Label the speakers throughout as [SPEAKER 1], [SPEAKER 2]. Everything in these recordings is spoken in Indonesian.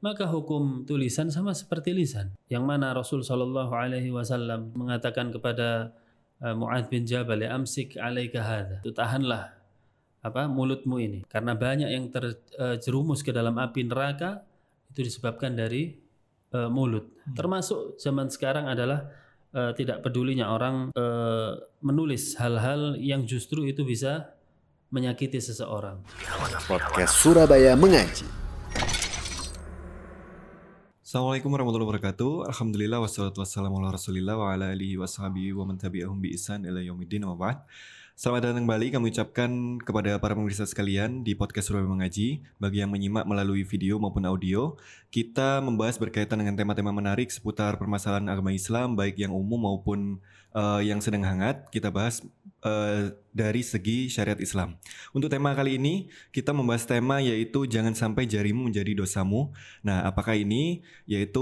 [SPEAKER 1] maka hukum tulisan sama seperti lisan. Yang mana Rasul Shallallahu Alaihi Wasallam mengatakan kepada uh, Muadz bin Jabal, "Amsik alaika hadza." Itu tahanlah apa mulutmu ini karena banyak yang terjerumus ke dalam api neraka itu disebabkan dari uh, mulut. Hmm. Termasuk zaman sekarang adalah uh, tidak pedulinya orang uh, menulis hal-hal yang justru itu bisa menyakiti seseorang.
[SPEAKER 2] Podcast Surabaya mengaji.
[SPEAKER 3] Assalamualaikum warahmatullahi wabarakatuh. Alhamdulillah wassalatu wassalamu ala Rasulillah wa ala alihi washabihi wa man tabi'ahum bi ihsan ila yaumiddin wa ba'd. Selamat datang kembali kami ucapkan kepada para pemirsa sekalian di podcast Surabaya Mengaji. Bagi yang menyimak melalui video maupun audio, kita membahas berkaitan dengan tema-tema menarik seputar permasalahan agama Islam, baik yang umum maupun uh, yang sedang hangat. Kita bahas uh, dari segi syariat Islam. Untuk tema kali ini, kita membahas tema yaitu jangan sampai jarimu menjadi dosamu. Nah, apakah ini? Yaitu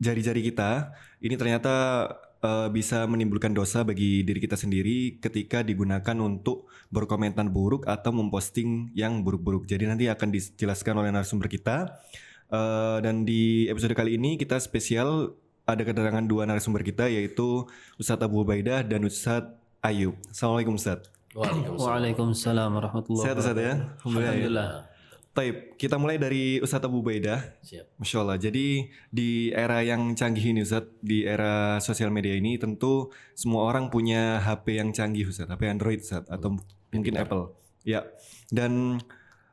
[SPEAKER 3] jari-jari kita. Ini ternyata uh, bisa menimbulkan dosa bagi diri kita sendiri ketika digunakan untuk berkomentar buruk atau memposting yang buruk-buruk. Jadi nanti akan dijelaskan oleh narasumber kita. Uh, dan di episode kali ini kita spesial ada kedatangan dua narasumber kita yaitu Ustadz Abu Ubaidah dan Ustadz Ayub. Assalamualaikum Ustadz.
[SPEAKER 1] Waalaikumsalam. Waalaikumsalam warahmatullahi
[SPEAKER 3] wabarakatuh. Sehat Ustadz ya?
[SPEAKER 1] Alhamdulillah. Alhamdulillah.
[SPEAKER 3] Taib, kita mulai dari Ustadz Abu Baidah. Siap. Masya Allah. Jadi di era yang canggih ini Ustadz, di era sosial media ini tentu semua orang punya HP yang canggih Ustadz, HP Android Ustadz, atau hmm. mungkin Apple. Ya. Dan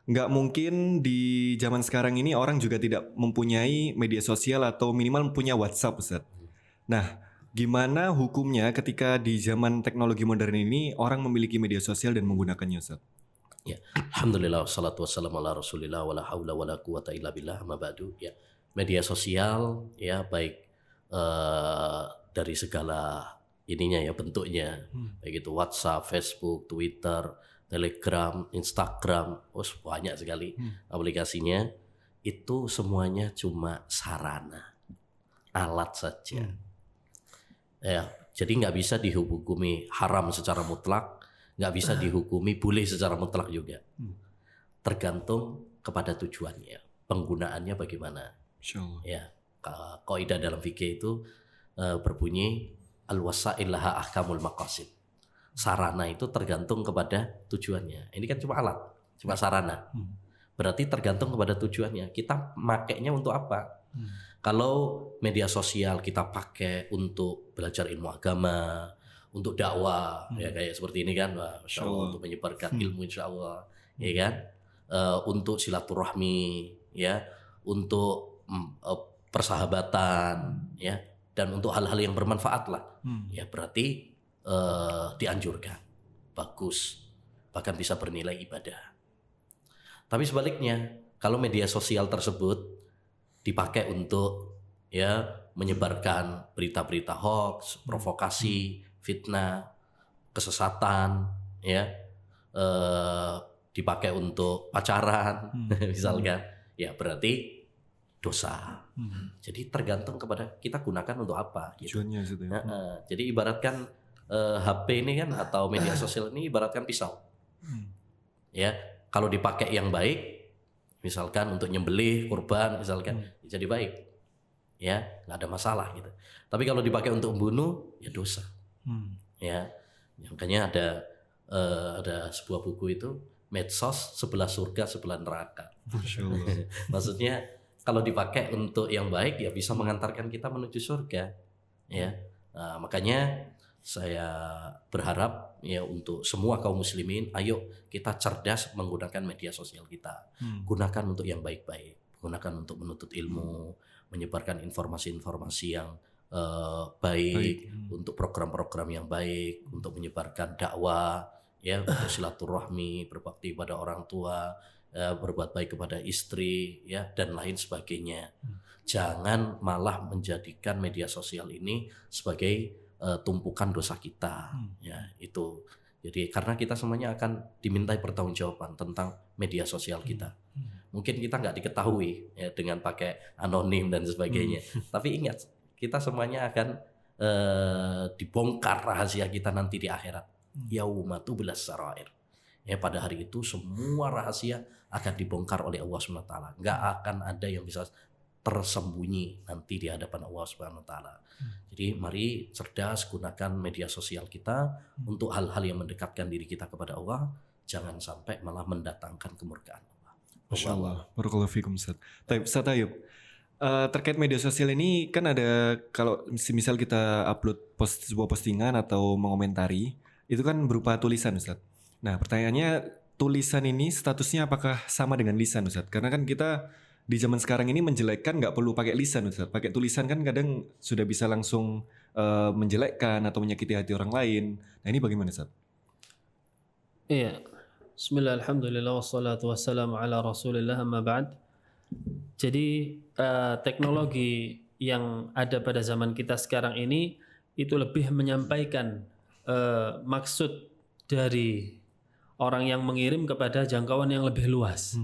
[SPEAKER 3] nggak mungkin di zaman sekarang ini orang juga tidak mempunyai media sosial atau minimal punya WhatsApp Ustadz. Nah, gimana hukumnya ketika di zaman teknologi modern ini orang memiliki media sosial dan menggunakannya Ustadz?
[SPEAKER 4] Ya, alhamdulillah wassalatu wassalamu ala Rasulillah wala haula wala quwata illa billah ma ba'du. Ya, media sosial ya baik uh, dari segala ininya ya bentuknya. Hmm. Baik itu WhatsApp, Facebook, Twitter, Telegram, Instagram, oh banyak sekali hmm. aplikasinya. Itu semuanya cuma sarana, alat saja. Hmm. Ya, jadi nggak bisa dihukumi haram secara mutlak nggak bisa dihukumi boleh secara mutlak juga. Hmm. Tergantung kepada tujuannya, penggunaannya bagaimana. Ya, kaidah dalam fikih itu uh, berbunyi al wasailah ahkamul maqasid. Sarana itu tergantung kepada tujuannya. Ini kan cuma alat, cuma sarana. Hmm. Berarti tergantung kepada tujuannya. Kita makainya untuk apa? Hmm. Kalau media sosial kita pakai untuk belajar ilmu agama, untuk dakwah hmm. ya kayak seperti ini kan Wah, Masya Allah, untuk menyebarkan hmm. ilmu Insya Allah hmm. ya kan uh, untuk silaturahmi ya untuk uh, persahabatan hmm. ya dan untuk hal-hal yang bermanfaat lah hmm. ya berarti uh, dianjurkan bagus bahkan bisa bernilai ibadah tapi sebaliknya kalau media sosial tersebut dipakai untuk ya menyebarkan berita-berita hoax, provokasi, fitnah, kesesatan, ya, eh, dipakai untuk pacaran, hmm. misalkan, ya berarti dosa. Hmm. Jadi tergantung kepada kita gunakan untuk apa.
[SPEAKER 3] Gitu. ya.
[SPEAKER 4] Nah, uh, jadi ibaratkan eh, HP ini kan atau media sosial ini ibaratkan pisau. Hmm. Ya, kalau dipakai yang baik, misalkan untuk nyembelih kurban, misalkan hmm. jadi baik, ya nggak ada masalah gitu. Tapi kalau dipakai untuk membunuh, ya dosa. Hmm. Ya, makanya ada uh, ada sebuah buku itu medsos sebelah surga sebelah neraka. Maksudnya kalau dipakai untuk yang baik ya bisa mengantarkan kita menuju surga. Ya, nah, makanya saya berharap ya untuk semua kaum muslimin, ayo kita cerdas menggunakan media sosial kita. Hmm. Gunakan untuk yang baik-baik, gunakan untuk menuntut ilmu, hmm. menyebarkan informasi-informasi yang uh, baik, baik. Hmm. untuk program-program yang baik, untuk menyebarkan dakwah, ya untuk silaturahmi, berbakti pada orang tua, ya, berbuat baik kepada istri, ya dan lain sebagainya. Hmm. Jangan malah menjadikan media sosial ini sebagai uh, tumpukan dosa kita, hmm. ya itu. Jadi karena kita semuanya akan dimintai pertanggungjawaban tentang media sosial kita. Hmm. Mungkin kita nggak diketahui ya dengan pakai anonim dan sebagainya. Hmm. Tapi ingat kita semuanya akan uh, dibongkar rahasia kita nanti di akhirat. Hmm. Yaumatu bilas sarair. Ya pada hari itu semua rahasia akan dibongkar oleh Allah Subhanahu wa taala. Enggak akan ada yang bisa tersembunyi nanti di hadapan Allah Subhanahu wa taala. Jadi mari cerdas gunakan media sosial kita untuk hal-hal yang mendekatkan diri kita kepada Allah, jangan sampai malah mendatangkan kemurkaan Allah.
[SPEAKER 3] Masya Allah. Barakallahu fikum Ustaz. Taib, Ustaz Ayub. Eh, terkait media sosial ini kan ada kalau misal kita upload post sebuah postingan atau mengomentari itu kan berupa tulisan Ustaz. Nah pertanyaannya tulisan ini statusnya apakah sama dengan lisan Ustaz? Karena kan kita di zaman sekarang ini menjelekkan nggak perlu pakai lisan Ustaz. Pakai tulisan kan kadang sudah bisa langsung eh, menjelekkan atau menyakiti hati orang lain. Nah ini bagaimana Ustaz?
[SPEAKER 1] Iya. Bismillah, alhamdulillah, wassalatu wassalamu ala rasulillah, amma ba'd. Jadi eh, teknologi yang ada pada zaman kita sekarang ini itu lebih menyampaikan eh, maksud dari orang yang mengirim kepada jangkauan yang lebih luas.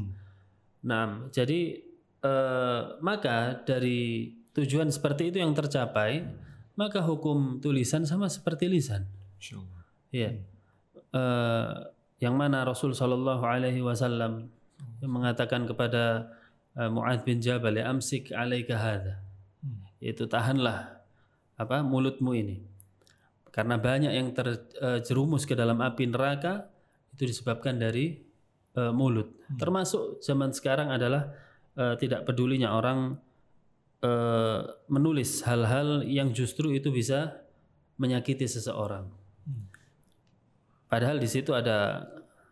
[SPEAKER 1] Nah, jadi eh, maka dari tujuan seperti itu yang tercapai, maka hukum tulisan sama seperti lisan.
[SPEAKER 3] Masya Allah.
[SPEAKER 1] Iya. Eh, yang mana Rasul Shallallahu Alaihi Wasallam yang mengatakan kepada uh, Muadz bin Jabal, "Ya amsik alaika hadha." Yaitu tahanlah apa mulutmu ini. Karena banyak yang terjerumus ke dalam api neraka itu disebabkan dari eh, mulut. Termasuk zaman sekarang adalah eh, tidak pedulinya orang eh, menulis hal-hal yang justru itu bisa menyakiti seseorang. Padahal di situ ada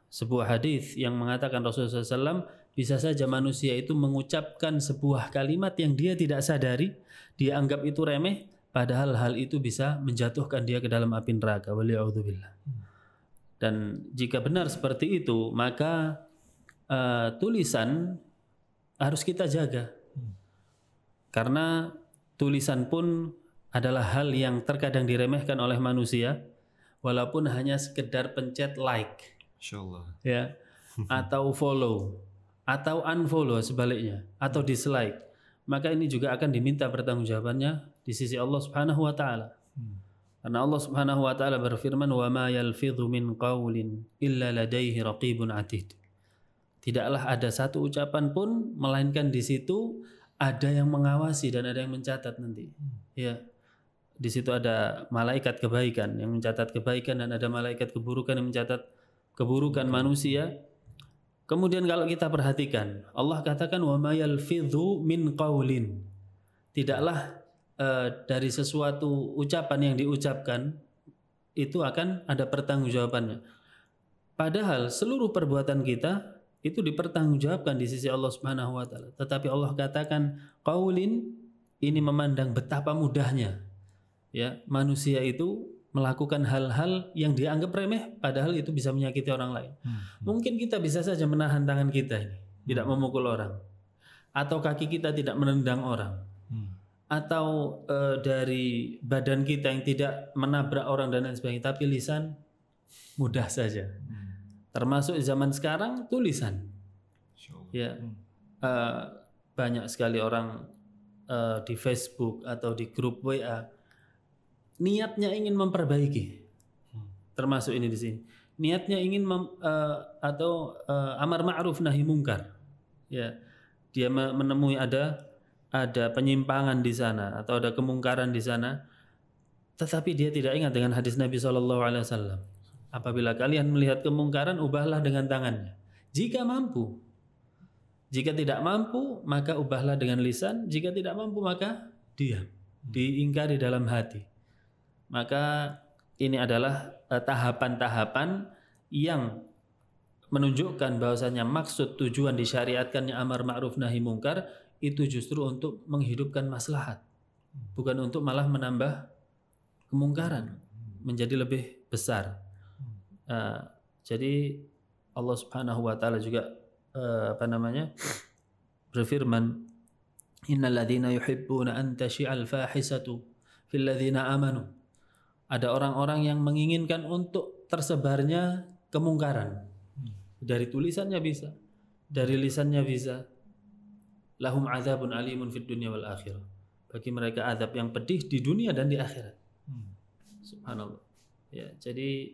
[SPEAKER 1] sebuah hadis yang mengatakan Rasulullah SAW bisa saja manusia itu mengucapkan sebuah kalimat yang dia tidak sadari, dia anggap itu remeh, padahal hal itu bisa menjatuhkan dia ke dalam api neraka. Waliyahudzubillah. Dan jika benar seperti itu, maka eh, tulisan harus kita jaga. Karena tulisan pun adalah hal yang terkadang diremehkan oleh manusia, walaupun hanya sekedar pencet like
[SPEAKER 3] Masya Allah.
[SPEAKER 1] ya atau follow atau unfollow sebaliknya atau dislike. Maka ini juga akan diminta pertanggungjawabannya di sisi Allah Subhanahu wa taala. Karena Allah Subhanahu wa taala berfirman wa ma yalfidhu min qaulin illa ladaihi raqibun atid. Tidaklah ada satu ucapan pun melainkan di situ ada yang mengawasi dan ada yang mencatat nanti. Ya. Di situ ada malaikat kebaikan yang mencatat kebaikan dan ada malaikat keburukan yang mencatat keburukan manusia. Kemudian kalau kita perhatikan, Allah katakan wa ma yalfidhu min qaulin. Tidaklah eh, dari sesuatu ucapan yang diucapkan itu akan ada pertanggungjawabannya. Padahal seluruh perbuatan kita itu dipertanggungjawabkan di sisi Allah Subhanahu wa taala. Tetapi Allah katakan qaulin ini memandang betapa mudahnya ya manusia itu melakukan hal-hal yang dianggap remeh padahal itu bisa menyakiti orang lain. Mungkin kita bisa saja menahan tangan kita ini, tidak memukul orang. Atau kaki kita tidak menendang orang. Atau eh, dari badan kita yang tidak menabrak orang dan lain sebagainya, tapi lisan mudah saja. Termasuk zaman sekarang tulisan.
[SPEAKER 3] Allah.
[SPEAKER 1] Ya. eh, banyak sekali orang eh, di Facebook atau di grup WA niatnya ingin memperbaiki. Termasuk ini di sini. Niatnya ingin mem- eh, atau eh, amar ma'ruf nahi mungkar. Ya. Dia me- menemui ada ada penyimpangan di sana atau ada kemungkaran di sana tetapi dia tidak ingat dengan hadis Nabi Shallallahu alaihi wasallam. Apabila kalian melihat kemungkaran ubahlah dengan tangannya. Jika mampu. Jika tidak mampu maka ubahlah dengan lisan, jika tidak mampu maka diam. Diingkari dalam hati maka ini adalah eh, tahapan-tahapan yang menunjukkan bahwasanya maksud tujuan disyariatkannya amar ma'ruf nahi mungkar itu justru untuk menghidupkan maslahat. Bukan untuk malah menambah kemungkaran menjadi lebih besar. Eh, jadi Allah Subhanahu wa taala juga eh, apa namanya berfirman innal ladzina yuhibbuna an tashi'al fahisatu fil ladzina amanu ada orang-orang yang menginginkan untuk tersebarnya kemungkaran. Dari tulisannya bisa, dari lisannya bisa. Lahum azabun alimun fid dunya wal akhirah. Bagi mereka azab yang pedih di dunia dan di akhirat. Subhanallah. Ya, jadi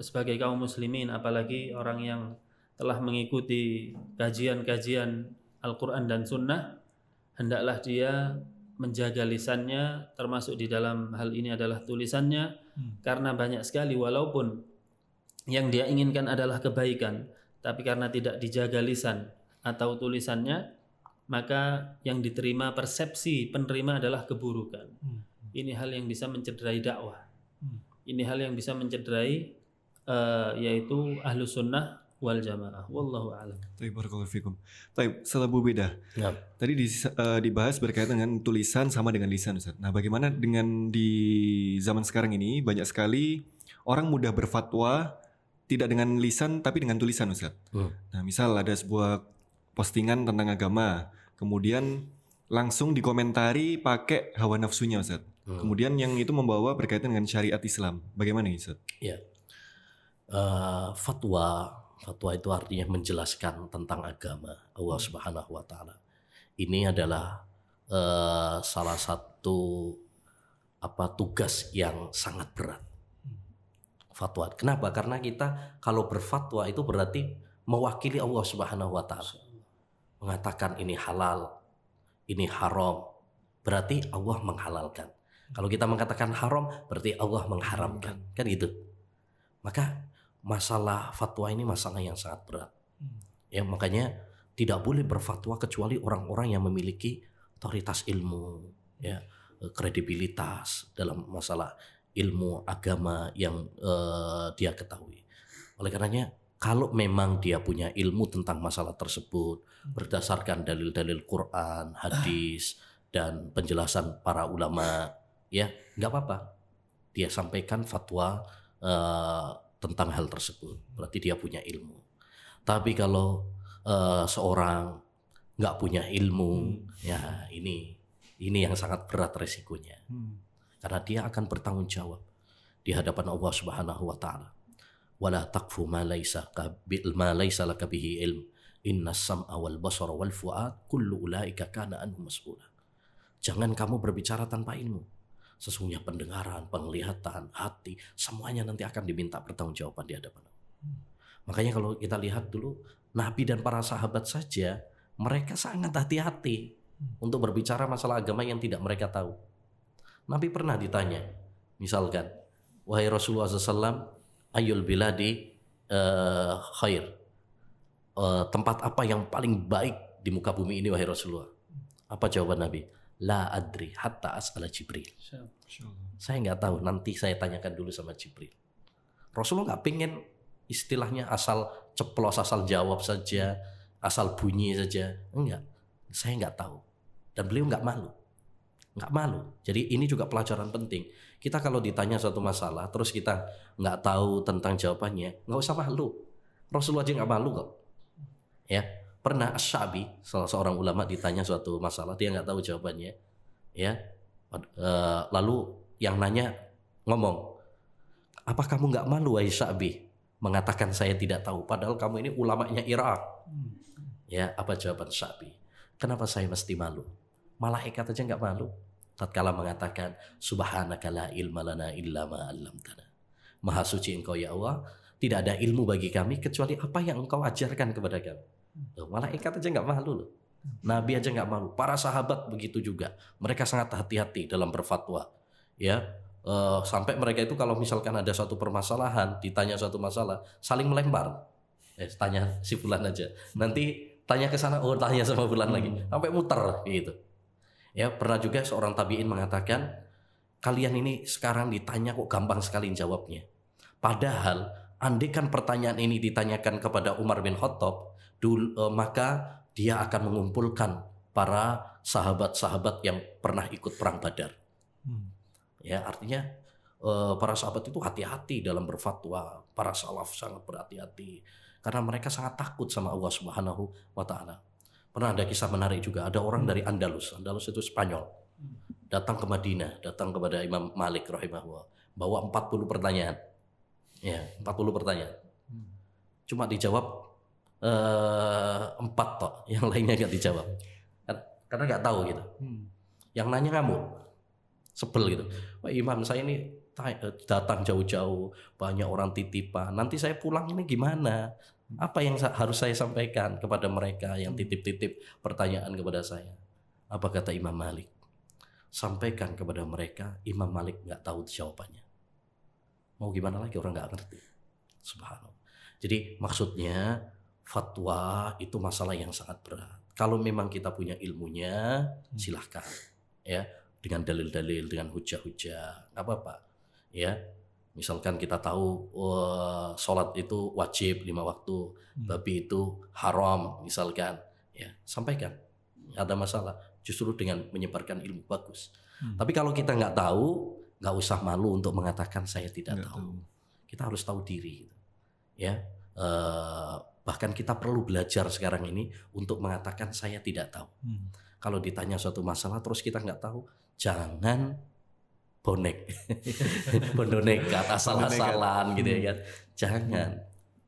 [SPEAKER 1] sebagai kaum muslimin apalagi orang yang telah mengikuti kajian-kajian Al-Quran dan Sunnah, hendaklah dia menjaga lisannya, termasuk di dalam hal ini adalah tulisannya, karena banyak sekali walaupun yang dia inginkan adalah kebaikan, tapi karena tidak dijaga lisan atau tulisannya, maka yang diterima persepsi penerima adalah keburukan. Ini hal yang bisa mencederai dakwah. Ini hal yang bisa mencederai uh, yaitu ahlu sunnah wal jamaah. Wallahu a'lam.
[SPEAKER 3] Baik, barakallahu fikum. Baik, setelah Bu Beda.
[SPEAKER 4] Ya.
[SPEAKER 3] Tadi di, eh, dibahas berkaitan dengan tulisan sama dengan lisan Ustaz. Nah, bagaimana dengan di zaman sekarang ini banyak sekali orang mudah berfatwa tidak dengan lisan tapi dengan tulisan Ustaz.
[SPEAKER 4] Hmm.
[SPEAKER 3] Nah, misal ada sebuah postingan tentang agama, kemudian langsung dikomentari pakai hawa nafsunya Ustaz.
[SPEAKER 4] Hmm.
[SPEAKER 3] Kemudian yang itu membawa berkaitan dengan syariat Islam. Bagaimana Ustaz?
[SPEAKER 4] Ya. Eh, fatwa, fatwa itu artinya menjelaskan tentang agama Allah Subhanahu wa taala. Ini adalah eh, salah satu apa tugas yang sangat berat. Fatwa. Kenapa? Karena kita kalau berfatwa itu berarti mewakili Allah Subhanahu wa taala. Mengatakan ini halal, ini haram. Berarti Allah menghalalkan. Kalau kita mengatakan haram, berarti Allah mengharamkan. Kan gitu. Maka masalah fatwa ini masalah yang sangat berat. Ya makanya tidak boleh berfatwa kecuali orang-orang yang memiliki otoritas ilmu, ya kredibilitas dalam masalah ilmu agama yang eh, dia ketahui. Oleh karenanya kalau memang dia punya ilmu tentang masalah tersebut berdasarkan dalil-dalil Quran, hadis dan penjelasan para ulama, ya nggak apa-apa. Dia sampaikan fatwa eh, tentang hal tersebut. Berarti dia punya ilmu. Tapi kalau eh, seorang nggak punya ilmu, ya ini ini yang sangat berat resikonya. Karena dia akan bertanggung jawab di hadapan Allah Subhanahu wa taala. Wala taqfu ma laisa ma laisa laka bihi ilm. Inna sam'a wal basara wal fu'ad kullu ulaika kana anhu mas'ula. Jangan kamu berbicara tanpa ilmu. Sesungguhnya pendengaran, penglihatan, hati, semuanya nanti akan diminta pertanggungjawaban di hadapan Allah. Makanya kalau kita lihat dulu Nabi dan para sahabat saja mereka sangat hati-hati untuk berbicara masalah agama yang tidak mereka tahu. Nabi pernah ditanya, misalkan, wahai Rasulullah SAW, ayul biladi eh, khair, Eh, tempat apa yang paling baik di muka bumi ini wahai Rasulullah? Apa jawaban Nabi? La adri hatta as'ala Jibril. Saya nggak tahu, nanti saya tanyakan dulu sama Jibril. Rasulullah nggak pengen istilahnya asal ceplos, asal jawab saja, asal bunyi saja. Enggak, saya nggak tahu. Dan beliau nggak malu. Nggak malu. Jadi ini juga pelajaran penting. Kita kalau ditanya suatu masalah, terus kita nggak tahu tentang jawabannya, nggak usah malu. Rasulullah aja nggak malu kok. Ya, pernah Asyabi, salah seorang ulama ditanya suatu masalah, dia nggak tahu jawabannya. Ya, Eh, lalu yang nanya ngomong, apa kamu nggak malu wahai Syabi mengatakan saya tidak tahu padahal kamu ini ulamanya Irak. Ya, apa jawaban Syabi? Kenapa saya mesti malu? Malaikat aja nggak malu. Tatkala mengatakan subhanaka la ilma lana illa ma 'allamtana. Maha suci engkau ya Allah, tidak ada ilmu bagi kami kecuali apa yang engkau ajarkan kepada kami. Loh, malaikat aja nggak malu loh. Nabi aja nggak malu. Para sahabat begitu juga. Mereka sangat hati-hati dalam berfatwa. Ya, eh, sampai mereka itu kalau misalkan ada suatu permasalahan, ditanya suatu masalah, saling melempar. Eh, tanya si Fulan aja. Nanti tanya ke sana, oh tanya sama Fulan lagi. Sampai muter gitu. Ya, pernah juga seorang tabiin mengatakan, kalian ini sekarang ditanya kok gampang sekali jawabnya. Padahal, andikan pertanyaan ini ditanyakan kepada Umar bin Khattab, eh, maka dia akan mengumpulkan para sahabat-sahabat yang pernah ikut perang Badar. Ya, artinya eh, para sahabat itu hati-hati dalam berfatwa. Para salaf sangat berhati-hati karena mereka sangat takut sama Allah Subhanahu wa taala. Pernah ada kisah menarik juga, ada orang dari Andalus. Andalus itu Spanyol. Datang ke Madinah, datang kepada Imam Malik rahimahullah, bawa 40 pertanyaan. Ya, 40 pertanyaan. Cuma dijawab eh, empat tok, yang lainnya nggak dijawab. Kan- Karena nggak tahu gitu. Yang nanya kamu, sebel gitu. Wah Imam saya ini eh, datang jauh-jauh, banyak orang titipan. Nanti saya pulang ini gimana? Apa yang harus saya sampaikan kepada mereka yang titip-titip pertanyaan kepada saya? Apa kata Imam Malik? Sampaikan kepada mereka, Imam Malik nggak tahu jawabannya. Mau gimana lagi orang nggak ngerti. Subhanallah. Jadi maksudnya fatwa itu masalah yang sangat berat. Kalau memang kita punya ilmunya, silahkan ya dengan dalil-dalil, dengan hujah-hujah, nggak apa-apa. Ya, misalkan kita tahu wah, sholat itu wajib lima waktu, babi itu haram, misalkan, ya sampaikan. Ada masalah. Justru dengan menyebarkan ilmu bagus.
[SPEAKER 3] Hmm.
[SPEAKER 4] Tapi kalau kita nggak tahu, nggak usah malu untuk mengatakan saya tidak
[SPEAKER 3] Nggak
[SPEAKER 4] tahu. Kita harus tahu diri, ya. Eh, bahkan kita perlu belajar sekarang ini untuk mengatakan saya tidak tahu.
[SPEAKER 3] Hmm.
[SPEAKER 4] Kalau ditanya suatu masalah terus kita nggak tahu, jangan bonek, bondonekat, asal-asalan gitu ya kan. Jangan,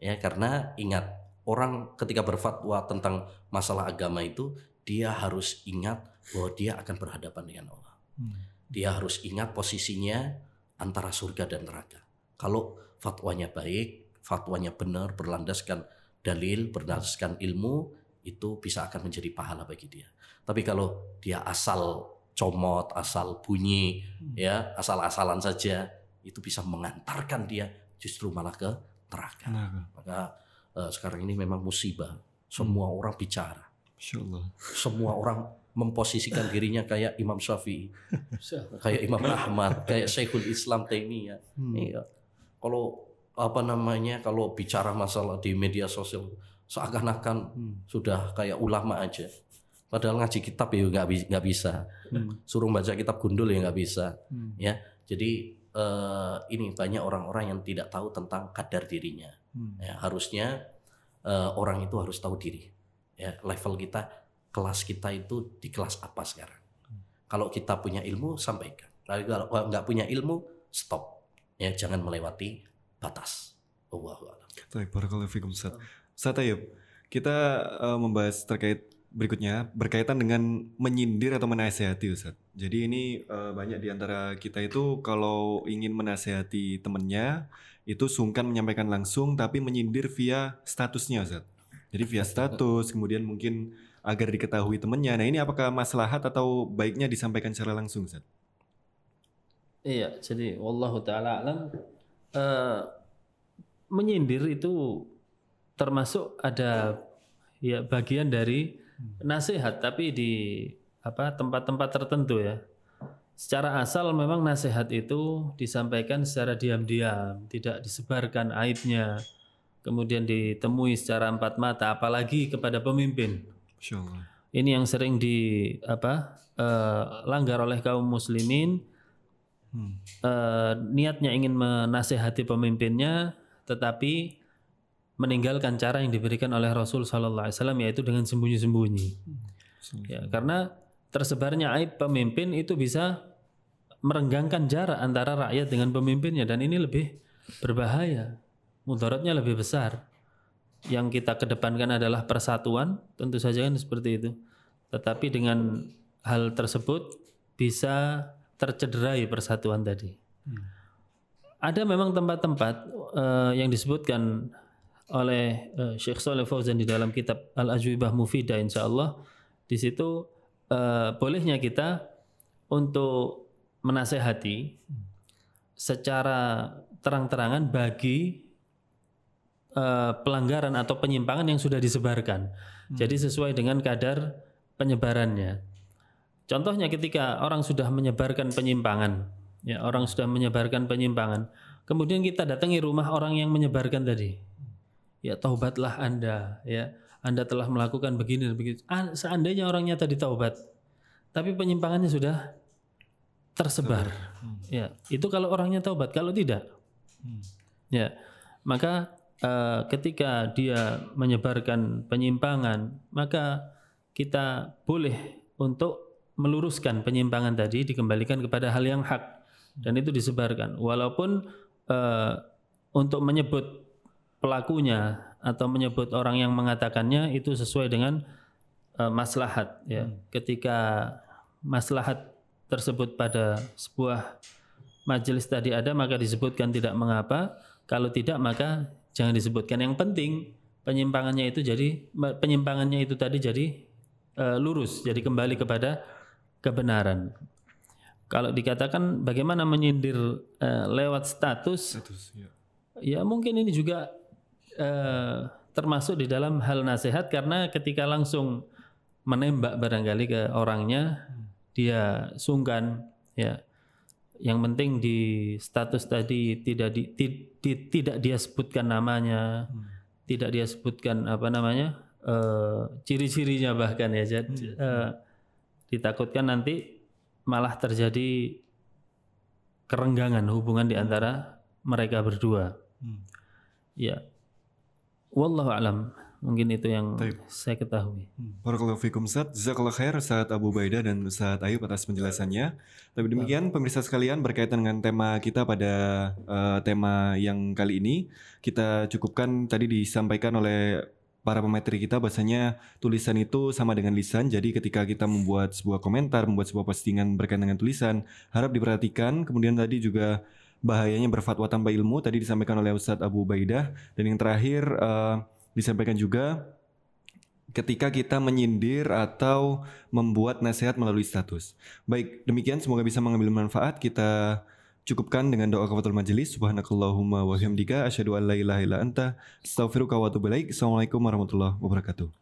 [SPEAKER 4] ya karena ingat orang ketika berfatwa tentang masalah agama itu dia harus ingat bahwa dia akan berhadapan dengan Allah.
[SPEAKER 3] Hmm.
[SPEAKER 4] Dia harus ingat posisinya antara surga dan neraka. Kalau fatwanya baik, fatwanya benar, berlandaskan dalil, berlandaskan ilmu, itu bisa akan menjadi pahala bagi dia. Tapi kalau dia asal comot, asal bunyi, ya asal-asalan saja, itu bisa mengantarkan dia justru malah ke neraka.
[SPEAKER 3] Neraka.
[SPEAKER 4] Maka eh, sekarang ini memang musibah. Semua orang bicara, semua orang memposisikan dirinya kayak Imam Syafi'i, kayak Imam Ahmad, kayak Syekhul Islam Taimiyah. Iya. Kalau apa namanya kalau bicara masalah di media sosial seakan-akan sudah kayak ulama aja. Padahal ngaji kitab ya nggak nggak bisa. Suruh baca kitab gundul ya nggak bisa. Ya. Jadi eh, ini banyak orang-orang yang tidak tahu tentang kadar dirinya.
[SPEAKER 3] Hmm.
[SPEAKER 4] Ya, harusnya eh, orang itu harus tahu diri. Ya, level kita, kelas kita itu di kelas apa sekarang. Kalau kita punya ilmu sampaikan. Tapi kalau nggak punya ilmu stop. Ya, jangan melewati batas. Wallahu a'lam.
[SPEAKER 3] Baik, barakallahu fikum Ustaz. Ustaz Tayyib, kita eh, membahas terkait berikutnya berkaitan dengan menyindir atau menasehati Ustaz. Jadi ini eh, banyak di antara kita itu kalau ingin menasehati temennya itu sungkan menyampaikan langsung tapi menyindir via statusnya Ustaz. Jadi via status kemudian mungkin agar diketahui temennya. Nah ini apakah maslahat atau baiknya disampaikan secara langsung Ustaz?
[SPEAKER 1] Iya, jadi wallahu taala alam eh, menyindir itu termasuk ada ya bagian dari nasihat tapi di apa tempat-tempat tertentu ya. Secara asal memang nasihat itu disampaikan secara diam-diam, tidak disebarkan aibnya. Kemudian ditemui secara empat mata apalagi kepada pemimpin. Ini yang sering di apa eh, langgar oleh kaum muslimin.
[SPEAKER 3] Hmm.
[SPEAKER 1] eh, niatnya ingin menasehati pemimpinnya tetapi meninggalkan cara yang diberikan oleh Rasul Sallallahu Alaihi Wasallam yaitu dengan sembunyi-sembunyi. Ya karena tersebarnya aib pemimpin itu bisa merenggangkan jarak antara rakyat dengan pemimpinnya dan ini lebih berbahaya. Mudaratnya lebih besar yang kita kedepankan adalah persatuan tentu saja kan seperti itu. Tetapi dengan hal tersebut bisa tercederai persatuan tadi. Ada memang tempat-tempat eh, yang disebutkan oleh eh, Syekh Saleh Fauzan di dalam kitab Al-Ajwibah Mufidah insya Allah. Di situ eh, bolehnya kita untuk menasehati secara terang-terangan bagi eh, pelanggaran atau penyimpangan yang sudah disebarkan. Jadi sesuai dengan kadar penyebarannya. Contohnya ketika orang sudah menyebarkan penyimpangan, ya orang sudah menyebarkan penyimpangan, kemudian kita datangi rumah orang yang menyebarkan tadi. Ya taubatlah Anda, ya. Anda telah melakukan begini dan begitu. Ah, Seandainya orangnya tadi taubat, tapi penyimpangannya sudah tersebar. Ya, itu kalau orangnya taubat, kalau tidak Ya, maka eh, ketika dia menyebarkan penyimpangan, maka kita boleh untuk meluruskan penyimpangan tadi dikembalikan kepada hal yang hak dan itu disebarkan. Walaupun eh, untuk menyebut pelakunya atau menyebut orang yang mengatakannya itu sesuai dengan eh, maslahat ya. Ketika maslahat tersebut pada sebuah majelis tadi ada maka disebutkan tidak mengapa kalau tidak maka jangan disebutkan yang penting penyimpangannya itu jadi penyimpangannya itu tadi jadi eh, lurus, jadi kembali kepada kebenaran. Kalau dikatakan bagaimana menyindir eh, lewat status,
[SPEAKER 3] Status, ya.
[SPEAKER 1] ya mungkin ini juga eh, termasuk di dalam hal nasihat karena ketika langsung menembak barangkali ke orangnya, dia sungkan, ya. Yang penting di status tadi tidak di, ti- ti- tidak dia sebutkan namanya, tidak dia sebutkan apa namanya eh, ciri-cirinya bahkan ya. Jadi eh, ditakutkan nanti malah terjadi kerenggangan hubungan di antara mereka berdua.
[SPEAKER 3] Hmm.
[SPEAKER 1] Ya. Wallahu alam. Mungkin itu yang
[SPEAKER 3] Baik.
[SPEAKER 1] saya ketahui.
[SPEAKER 3] Hmm. Barakallahu fikum Ustaz. Jazakallah khair Ustaz Abu Baidah dan Ustaz Ayub atas penjelasannya. Tapi demikian pemirsa sekalian berkaitan dengan tema kita pada eh, tema yang kali ini kita cukupkan tadi disampaikan oleh para pemateri kita bahasanya tulisan itu sama dengan lisan. Jadi ketika kita membuat sebuah komentar, membuat sebuah postingan berkaitan dengan tulisan, harap diperhatikan. Kemudian tadi juga bahayanya berfatwa tanpa ilmu tadi disampaikan oleh Ustadz Abu Baidah dan yang terakhir eh, disampaikan juga ketika kita menyindir atau membuat nasihat melalui status. Baik, demikian semoga bisa mengambil manfaat. Kita cukupkan dengan doa kafatul majelis. Subhanakallahumma wa bihamdika asyhadu an la ilaha illa anta astaghfiruka wa atubu ilaik. Assalamualaikum warahmatullahi wabarakatuh.